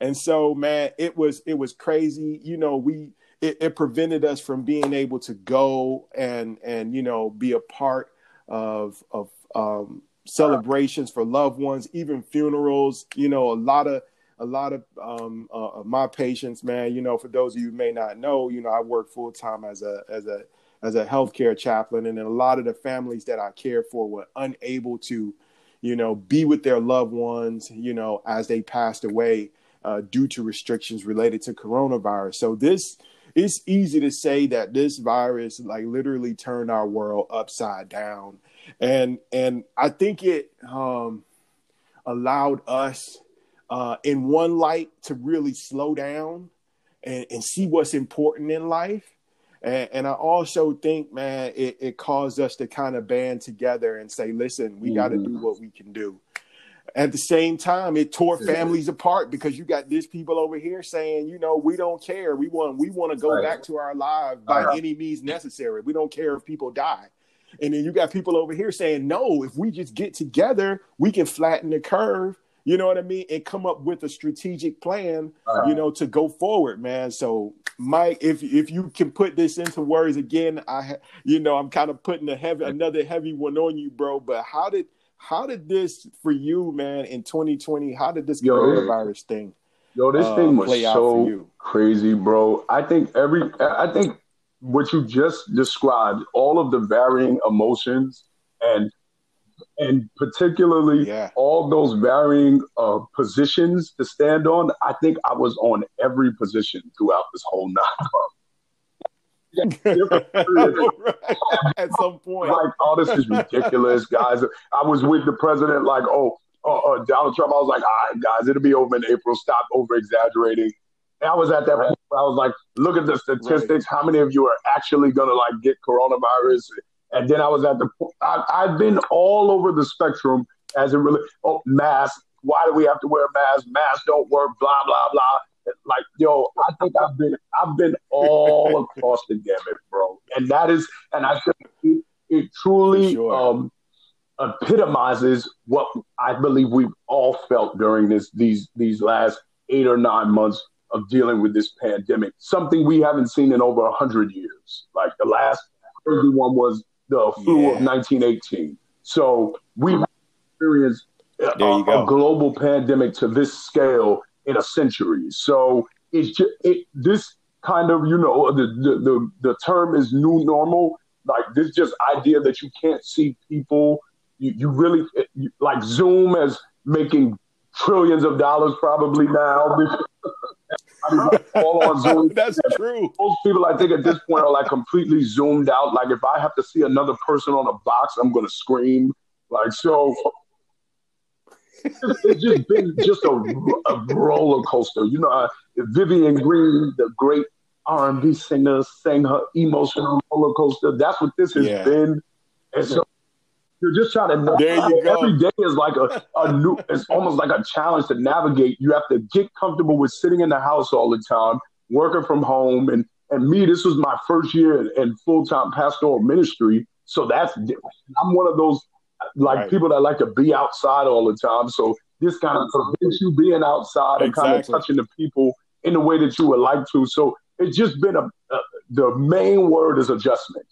Speaker 1: And so man it was it was crazy. You know we it, it prevented us from being able to go and and you know be a part of of um celebrations for loved ones even funerals you know a lot of a lot of um uh, my patients man you know for those of you who may not know you know i work full-time as a as a as a healthcare chaplain and a lot of the families that i care for were unable to you know be with their loved ones you know as they passed away uh, due to restrictions related to coronavirus. So this it's easy to say that this virus like literally turned our world upside down. And and i think it um allowed us uh in one light to really slow down and, and see what's important in life. And, and i also think man it, it caused us to kind of band together and say listen we got to do what we can do at the same time it tore families apart because you got these people over here saying you know we don't care. We want we want to go
Speaker 2: Right.
Speaker 1: back to our lives by
Speaker 2: Uh-huh.
Speaker 1: any means necessary. We don't care if people die. And then you got people over here saying no if we just get together we can flatten the curve you know what i mean and come up with a strategic plan
Speaker 2: Uh,
Speaker 1: you know to go forward man. So mike if if you can put this into words again i you know i'm kind of putting a heavy another heavy one on you bro but how did how did this for you man in 2020 how did this
Speaker 2: Yo,
Speaker 1: coronavirus thing
Speaker 2: Yo, this
Speaker 1: uh,
Speaker 2: thing was so crazy, bro. I think every, I think what you just described, all of the varying emotions and and particularly
Speaker 1: yeah
Speaker 2: all those varying uh, positions to stand on. I think I was on every position throughout this whole nine
Speaker 1: at some point
Speaker 2: like, oh, this is ridiculous, guys. I was with the president, like, oh, uh, uh, Donald Trump. I was like, all right, guys, it'll be over in April. Stop over exaggerating. And I was at that point where I was like, look at the statistics. How many of you are actually going to like get coronavirus? And then I was at the point, I, I've been all over the spectrum as it really, oh, mask. Why do we have to wear masks? Masks don't work, blah, blah, blah. Like, yo, I think I've been, I've been all across the gamut, bro. And that is, and I think it, it truly,
Speaker 1: sure.
Speaker 2: um, epitomizes what I believe we've all felt during this these these last eight or nine months of dealing with this pandemic. Something we haven't seen in over a hundred years. Like the last crazy one was the flu
Speaker 1: Yeah.
Speaker 2: of 1918. So we've experienced a,
Speaker 1: There you go.
Speaker 2: a global pandemic to this scale in a century. So it's just it, this kind of you know the, the the the term is new normal like this just idea that you can't see people. You you really you, like Zoom as making trillions of dollars probably now.
Speaker 1: all on Zoom. That's true.
Speaker 2: Most people, I think, at this point are like completely zoomed out. Like if I have to see another person on a box, I'm gonna scream. Like so, it's just been just a, a roller coaster. You know, uh, Vivian Green, the great R and B singer, sang her emotional roller coaster. That's what this has yeah. been. And so you're just trying to.
Speaker 1: There you go.
Speaker 2: Every day is like a, a new. It's almost like a challenge to navigate. You have to get comfortable with sitting in the house all the time, working from home, and and me. This was my first year in, in full time pastoral ministry, so that's. I'm one of those like right. people that like to be outside all the time. So this kind of prevents you being outside exactly. and kind of touching the people in the way that you would like to. So it's just been a, a the main word is adjustment.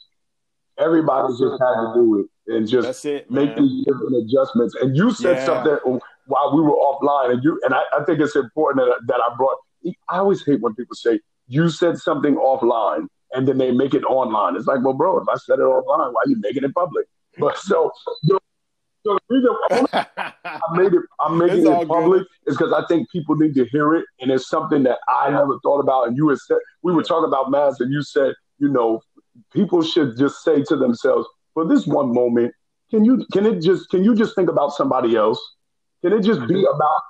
Speaker 2: Everybody's just had to do it and just it, make these different adjustments. And you said yeah. something while we were offline, and you and I, I think it's important that, that I brought. I always hate when people say you said something offline and then they make it online. It's like, well, bro, if I said it offline, why are you making it public? But so, so the reason I made it, I'm making it public good. is because I think people need to hear it, and it's something that I never thought about. And you had said we were talking about mass, and you said, you know, people should just say to themselves, for this one moment, can you can it just can you just think about somebody else? Can it just be about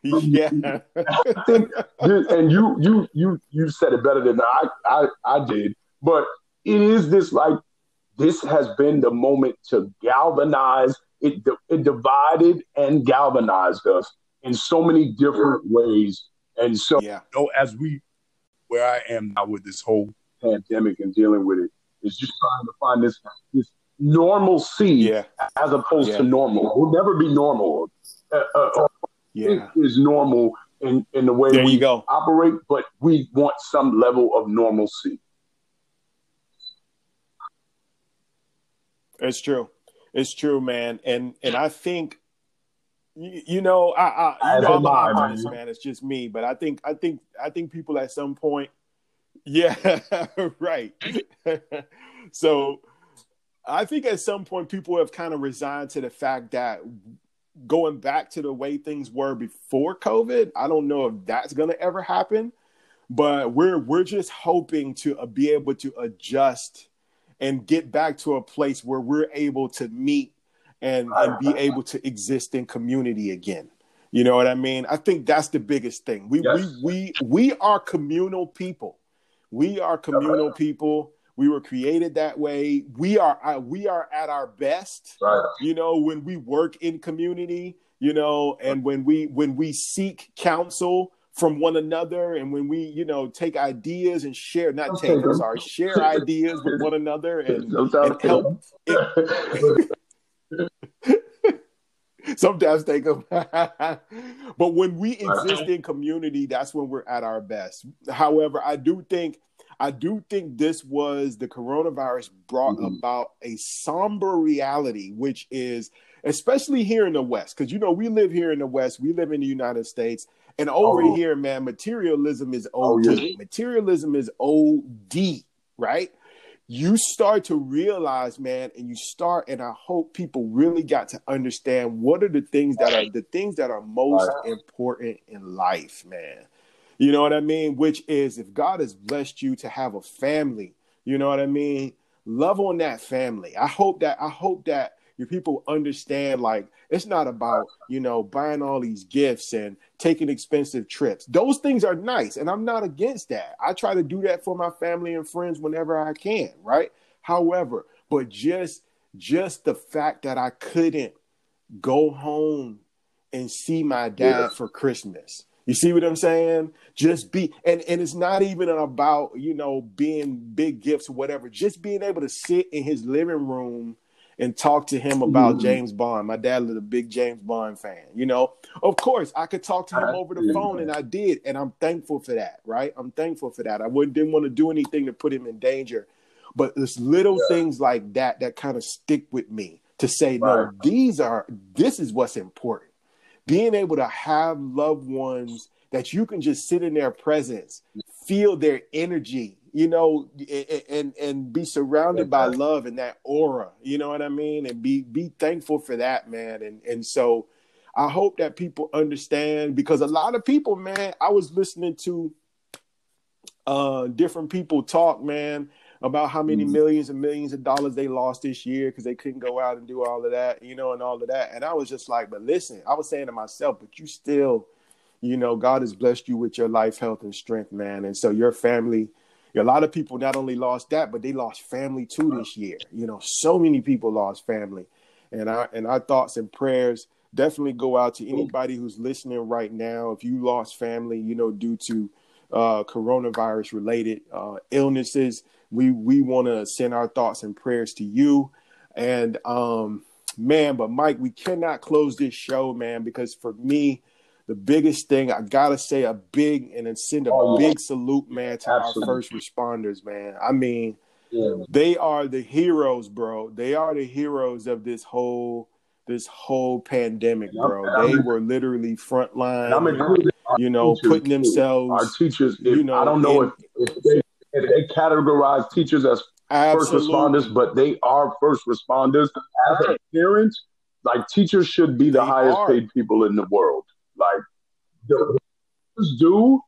Speaker 1: yeah.
Speaker 2: I think, and you you you you said it better than I, I I did, but it is this like this has been the moment to galvanize it. It divided and galvanized us in so many different ways, and so
Speaker 3: yeah. So as we where I am now with this whole
Speaker 2: pandemic and dealing with it is just trying to find this this normalcy
Speaker 1: yeah.
Speaker 2: as opposed yeah. to normal. We'll never be normal. Uh, uh, uh yeah, is normal in in the way
Speaker 1: there
Speaker 2: we
Speaker 1: go.
Speaker 2: operate, but we want some level of normalcy.
Speaker 1: It's true. It's true, man. And and I think you, you know, I, I you know, I'm honest, man. man. It's just me, but I think I think I think people at some point, yeah, right. so I think at some point people have kind of resigned to the fact that going back to the way things were before COVID, I don't know if that's going to ever happen, but we're we're just hoping to uh, be able to adjust and get back to a place where we're able to meet and, and be able to exist in community again. You know what I mean? I think that's the biggest thing. We yes. we we we are communal people. We are communal people. We were created that way. We are uh, we are at our best.
Speaker 2: Right.
Speaker 1: You know, when we work in community, you know, and when we when we seek counsel from one another and when we you know take ideas and share not take i'm sorry share ideas with one another and, and help sometimes take them but when we exist in community that's when we're at our best. However i do think i do think this was the coronavirus brought mm-hmm. about a somber reality which is especially here in the west because you know we live here in the west we live in the united states and over oh. here, man, materialism is OD. Oh, yeah. Materialism is OD, right? You start to realize, man, and you start, and I hope people really got to understand what are the things that are the things that are most right. important in life, man. You know what I mean? Which is if God has blessed you to have a family, you know what I mean? Love on that family. I hope that I hope that your people understand like it's not about you know buying all these gifts and taking expensive trips those things are nice and i'm not against that i try to do that for my family and friends whenever i can right however but just just the fact that i couldn't go home and see my dad yeah. for christmas you see what I'm saying? Just be and and it's not even about, you know, being big gifts or whatever. Just being able to sit in his living room and talk to him about mm-hmm. James Bond. My dad was a big James Bond fan. You know, of course, I could talk to him over the phone, and I did, and I'm thankful for that. Right? I'm thankful for that. I wouldn't didn't want to do anything to put him in danger, but there's little yeah. things like that that kind of stick with me to say, right. no, these are this is what's important. Being able to have loved ones that you can just sit in their presence, feel their energy, you know, and and, and be surrounded by love and that aura. You know what I mean? And be be thankful for that, man. And and so I hope that people understand because a lot of people, man, I was listening to uh different people talk, man, about how many mm-hmm. millions and millions of dollars they lost this year because they couldn't go out and do all of that, you know, and all of that. And I was just like, but listen, I was saying to myself, but you still, you know, God has blessed you with your life, health, and strength, man. And so your family, a lot of people not only lost that, but they lost family too this year. You know, so many people lost family. And our and our thoughts and prayers definitely go out to anybody who's listening right now. If you lost family, you know, due to uh, coronavirus related uh, illnesses, we we want to send our thoughts and prayers to you. And um, man, but Mike, we cannot close this show, man, because for me, the biggest thing I gotta say a big and then send a oh, big salute, man, to Absolutely. our first responders, man. I mean, yeah. they are the heroes, bro. They are the heroes of this whole this whole pandemic, bro. They were literally frontline, you know, putting themselves.
Speaker 2: Our teachers, if, you know, I don't know in, if, if they and they categorize teachers as Absolutely. first responders, but they are first responders. As a parent, like teachers should be the they highest are. paid people in the world. Like the do,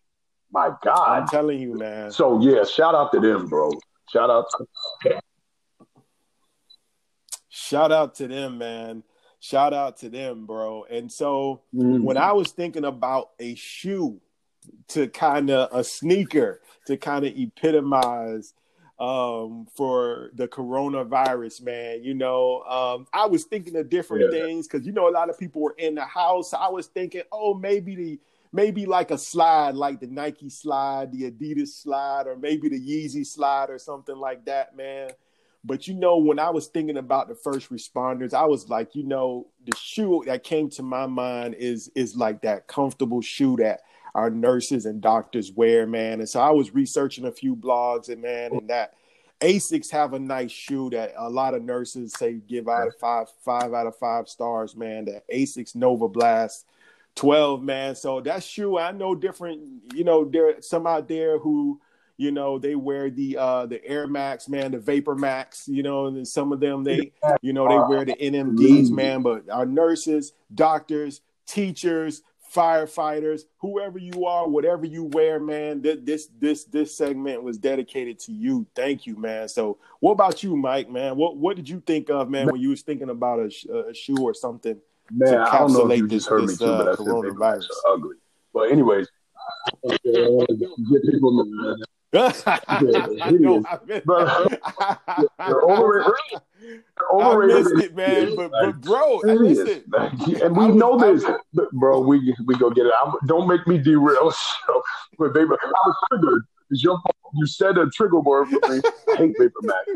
Speaker 2: my God.
Speaker 1: I'm telling you, man.
Speaker 2: So yeah, shout out to them, bro. Shout out to
Speaker 1: Shout out to them, man. Shout out to them, bro. And so mm-hmm. when I was thinking about a shoe to kind of a sneaker to kind of epitomize um, for the coronavirus, man. You know, um, I was thinking of different yeah. things because you know a lot of people were in the house. I was thinking, oh, maybe the maybe like a slide, like the Nike slide, the Adidas slide, or maybe the Yeezy slide or something like that, man. But you know, when I was thinking about the first responders, I was like, you know, the shoe that came to my mind is is like that comfortable shoe that our nurses and doctors wear, man. And so I was researching a few blogs and man, and that Asics have a nice shoe that a lot of nurses say give out of five, five out of five stars, man. That Asics Nova Blast 12, man. So that shoe, I know different, you know, there are some out there who, you know, they wear the uh the Air Max, man, the Vapor Max, you know, and some of them they, you know, they wear the NMDs, man. But our nurses, doctors, teachers, firefighters, whoever you are, whatever you wear, man. This this this segment was dedicated to you. Thank you, man. So, what about you, Mike? Man, what what did you think of, man, when you was thinking about a, a shoe or something?
Speaker 2: Man, I don't know if you just heard this, me too, uh, but I said coronavirus. ugly. But anyways, get people. I know, I missed, but, overrated.
Speaker 1: overrated. I missed it, man. But, but bro, I missed it.
Speaker 2: And we know this, bro. We we go get it. I'm, don't make me derail. So, but baby, I was triggered. It's your fault. You said a trigger word for me. I hate Vapor Max.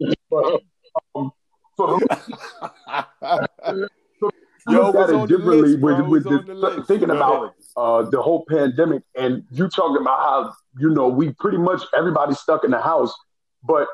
Speaker 2: but, um, so, Yo, at it differently list, with, with the, thinking about uh, the whole pandemic, and you talking about how you know we pretty much everybody stuck in the house, but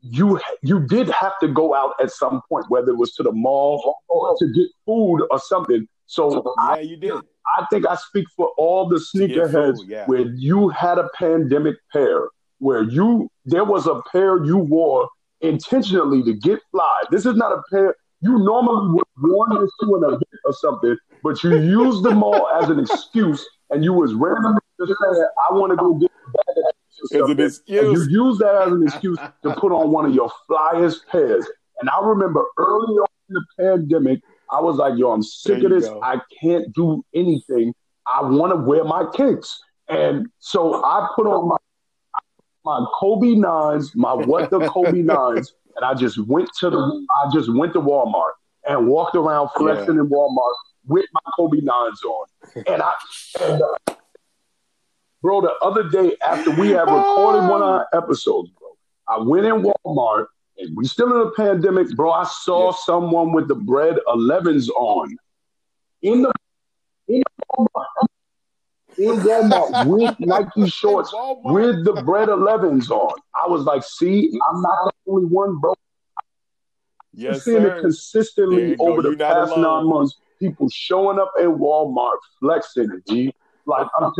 Speaker 2: you you did have to go out at some point, whether it was to the mall or to get food or something. So
Speaker 1: yeah, I, you did.
Speaker 2: I think I speak for all the sneakerheads yeah. where you had a pandemic pair, where you there was a pair you wore intentionally to get fly. This is not a pair you normally would warn this to an event or something, but you used them all as an excuse, and you was randomly just saying, "I want to go get."
Speaker 1: As an excuse.
Speaker 2: you use that as an excuse to put on one of your flyest pairs. And I remember early on in the pandemic, I was like, "Yo, I'm sick of this. Go. I can't do anything. I want to wear my kicks." And so I put on my my Kobe nines, my what the Kobe nines, and I just went to the I just went to Walmart and walked around flexing yeah. in Walmart with my Kobe nines on. And I and, uh, bro, the other day after we had recorded one of our episodes, bro, I went in Walmart and we still in a pandemic, bro. I saw someone with the bread 11s on in the in Walmart in Walmart with Nike shorts with the bread 11s on. I was like, see, I'm not the only one, bro.
Speaker 1: Yes,
Speaker 2: I'm seeing it consistently over the past nine months. People showing up in Walmart flexing, G. Like I'm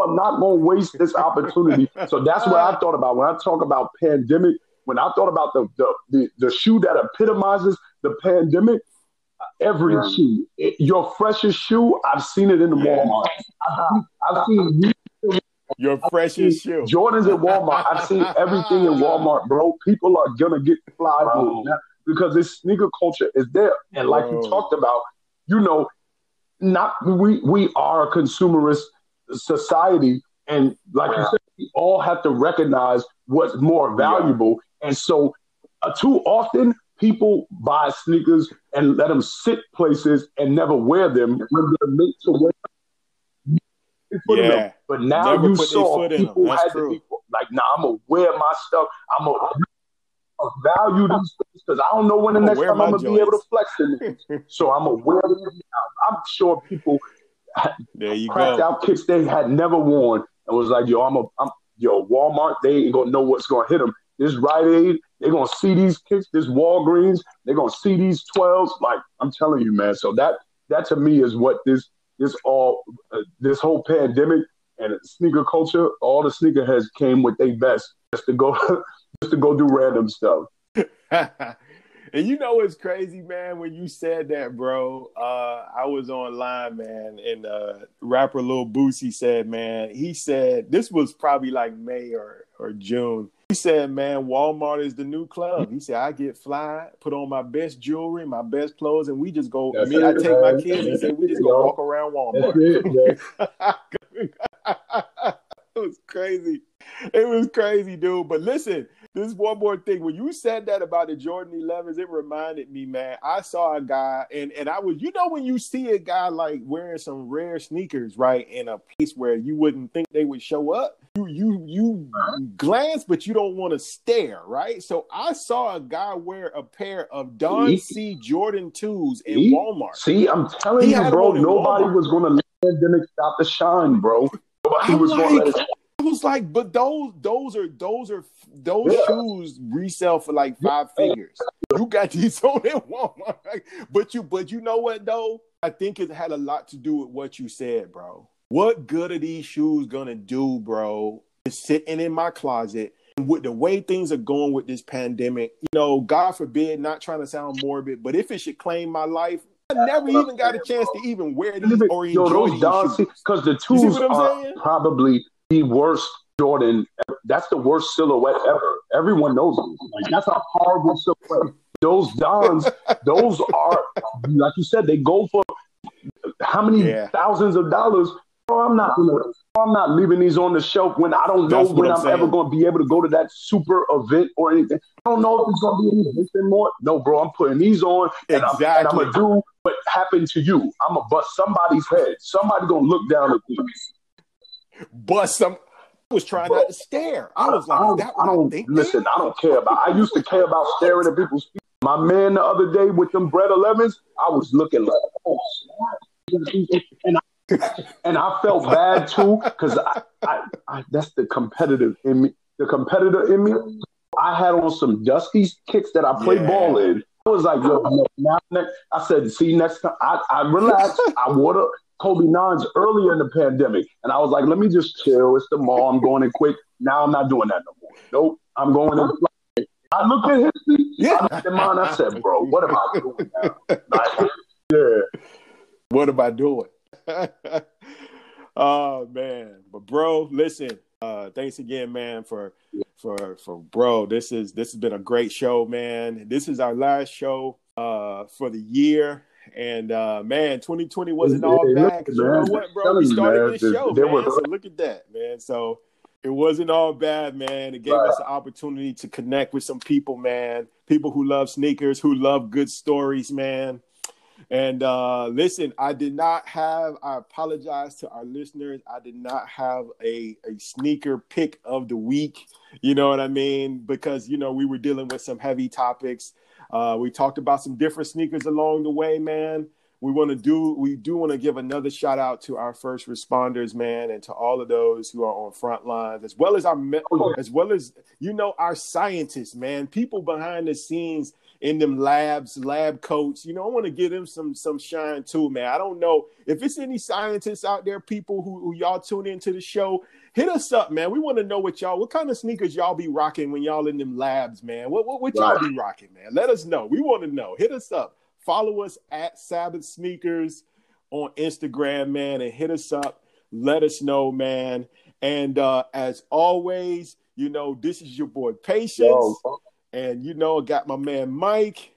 Speaker 2: I'm not going to waste this opportunity. so that's what I thought about when I talk about pandemic. When I thought about the the the, the shoe that epitomizes the pandemic, every yeah. shoe, your freshest shoe, I've seen it in the Walmart. I've, I've seen
Speaker 1: your freshest shoe.
Speaker 2: Jordans at Walmart. I've seen everything in Walmart, bro. People are gonna get fly because this sneaker culture is there. And like bro. you talked about, you know, not we we are a consumerist society, and like you said, we all have to recognize what's more valuable. Yeah. And so, uh, too often people buy sneakers and let them sit places and never wear them when they're meant to wear. Yeah. But now never you saw people had to be like, "Nah, I'm gonna wear my stuff. I'm gonna value these things because I don't know when the next time I'm gonna joints. be able to flex them. so I'm aware of them. I'm sure people
Speaker 1: there you
Speaker 2: cracked
Speaker 1: go.
Speaker 2: out kicks they had never worn and was like, "Yo, I'm a, I'm yo Walmart. They ain't gonna know what's gonna hit them. This Rite Aid, they're gonna see these kicks. This Walgreens, they're gonna see these twelves. Like I'm telling you, man. So that that to me is what this this all uh, this whole pandemic and sneaker culture, all the sneakerheads came with their best just to go just to go do random stuff.
Speaker 1: and you know it's crazy, man? When you said that, bro, uh, I was online, man, and uh, rapper Lil Boosie said, man, he said this was probably like May or or June. He said, man, Walmart is the new club. He said, I get fly, put on my best jewelry, my best clothes, and we just go. That's me, it, I take man. my kids and say, we just go walk around Walmart. It, was crazy. It was crazy, dude. But listen, this one more thing. When you said that about the Jordan 11s, it reminded me, man. I saw a guy, and and I was, you know, when you see a guy like wearing some rare sneakers, right, in a place where you wouldn't think they would show up, you you you glance, but you don't want to stare, right? So I saw a guy wear a pair of Don C Jordan 2s in? Walmart.
Speaker 2: See, I'm telling he you, bro, nobody was going to let pandemic stop the shine, bro. Nobody I'm was like, going to let it
Speaker 1: I was like, but those those are those are those yeah. shoes resell for like five figures. You got these on at Walmart, but you but you know what though? I think it had a lot to do with what you said, bro. What good are these shoes gonna do, bro? It's sitting in my closet. And with the way things are going with this pandemic, you know, God forbid, not trying to sound morbid, but if it should claim my life, I never even got a chance to even wear these or enjoy Yo, these
Speaker 2: Because the tools are saying? probably the worst Jordan. That's the worst silhouette ever. Everyone knows it. Like that's a horrible silhouette. Those Dons, those are like you said, they go for how many yeah. thousands of dollars. Oh, I'm not oh, I'm not leaving these on the shelf when I don't know when I'm, I'm ever going to be able to go to that super event or anything. I don't know if it's going to be anything more. No, bro, I'm putting these on and, exactly. I'm, and I'm going to do what happened to you. I'm going to bust somebody's head. Somebody going to look down at me
Speaker 1: bust some. I was trying not to stare. I was like, I don't, I
Speaker 2: don't listen. I don't care about. I used to care about staring at people's feet. My man, the other day with them bread 11s, I was looking like, oh, and I, and I felt bad too because I, I, I, that's the competitive in me. The competitor in me. I had on some dusty kicks that I play yeah. ball in. I was like, yo, now, I said, see, next time I, I relaxed. I wore the Kobe Nines earlier in the pandemic. And I was like, let me just chill. It's the mall. I'm going in quick. Now I'm not doing that no more. Nope. I'm going in. Uh-huh. I looked at his feet. Yeah. I looked at mine. I said, bro, what am I doing now? Like,
Speaker 1: yeah. What am I doing? oh man. But bro, listen. Uh thanks again, man, for for for bro. This is this has been a great show, man. This is our last show uh for the year. And uh, man, 2020 wasn't all bad you know what, bro? We started this show, man. So look at that, man. So it wasn't all bad, man. It gave right. us an opportunity to connect with some people, man. People who love sneakers, who love good stories, man. And uh, listen, I did not have, I apologize to our listeners. I did not have a, a sneaker pick of the week. You know what I mean? Because, you know, we were dealing with some heavy topics. Uh, we talked about some different sneakers along the way, man. we want to do we do want to give another shout out to our first responders man and to all of those who are on front lines as well as our as well as you know our scientists man people behind the scenes in them labs lab coats you know i want to give them some some shine too man i don't know if it's any scientists out there people who, who y'all tune into the show hit us up man we want to know what y'all what kind of sneakers y'all be rocking when y'all in them labs man what what, what y'all right. be rocking man let us know we want to know hit us up Follow us at Sabbath Sneakers on Instagram, man, and hit us up. Let us know, man. And uh, as always, you know, this is your boy Patience. Yo. And you know, I got my man Mike.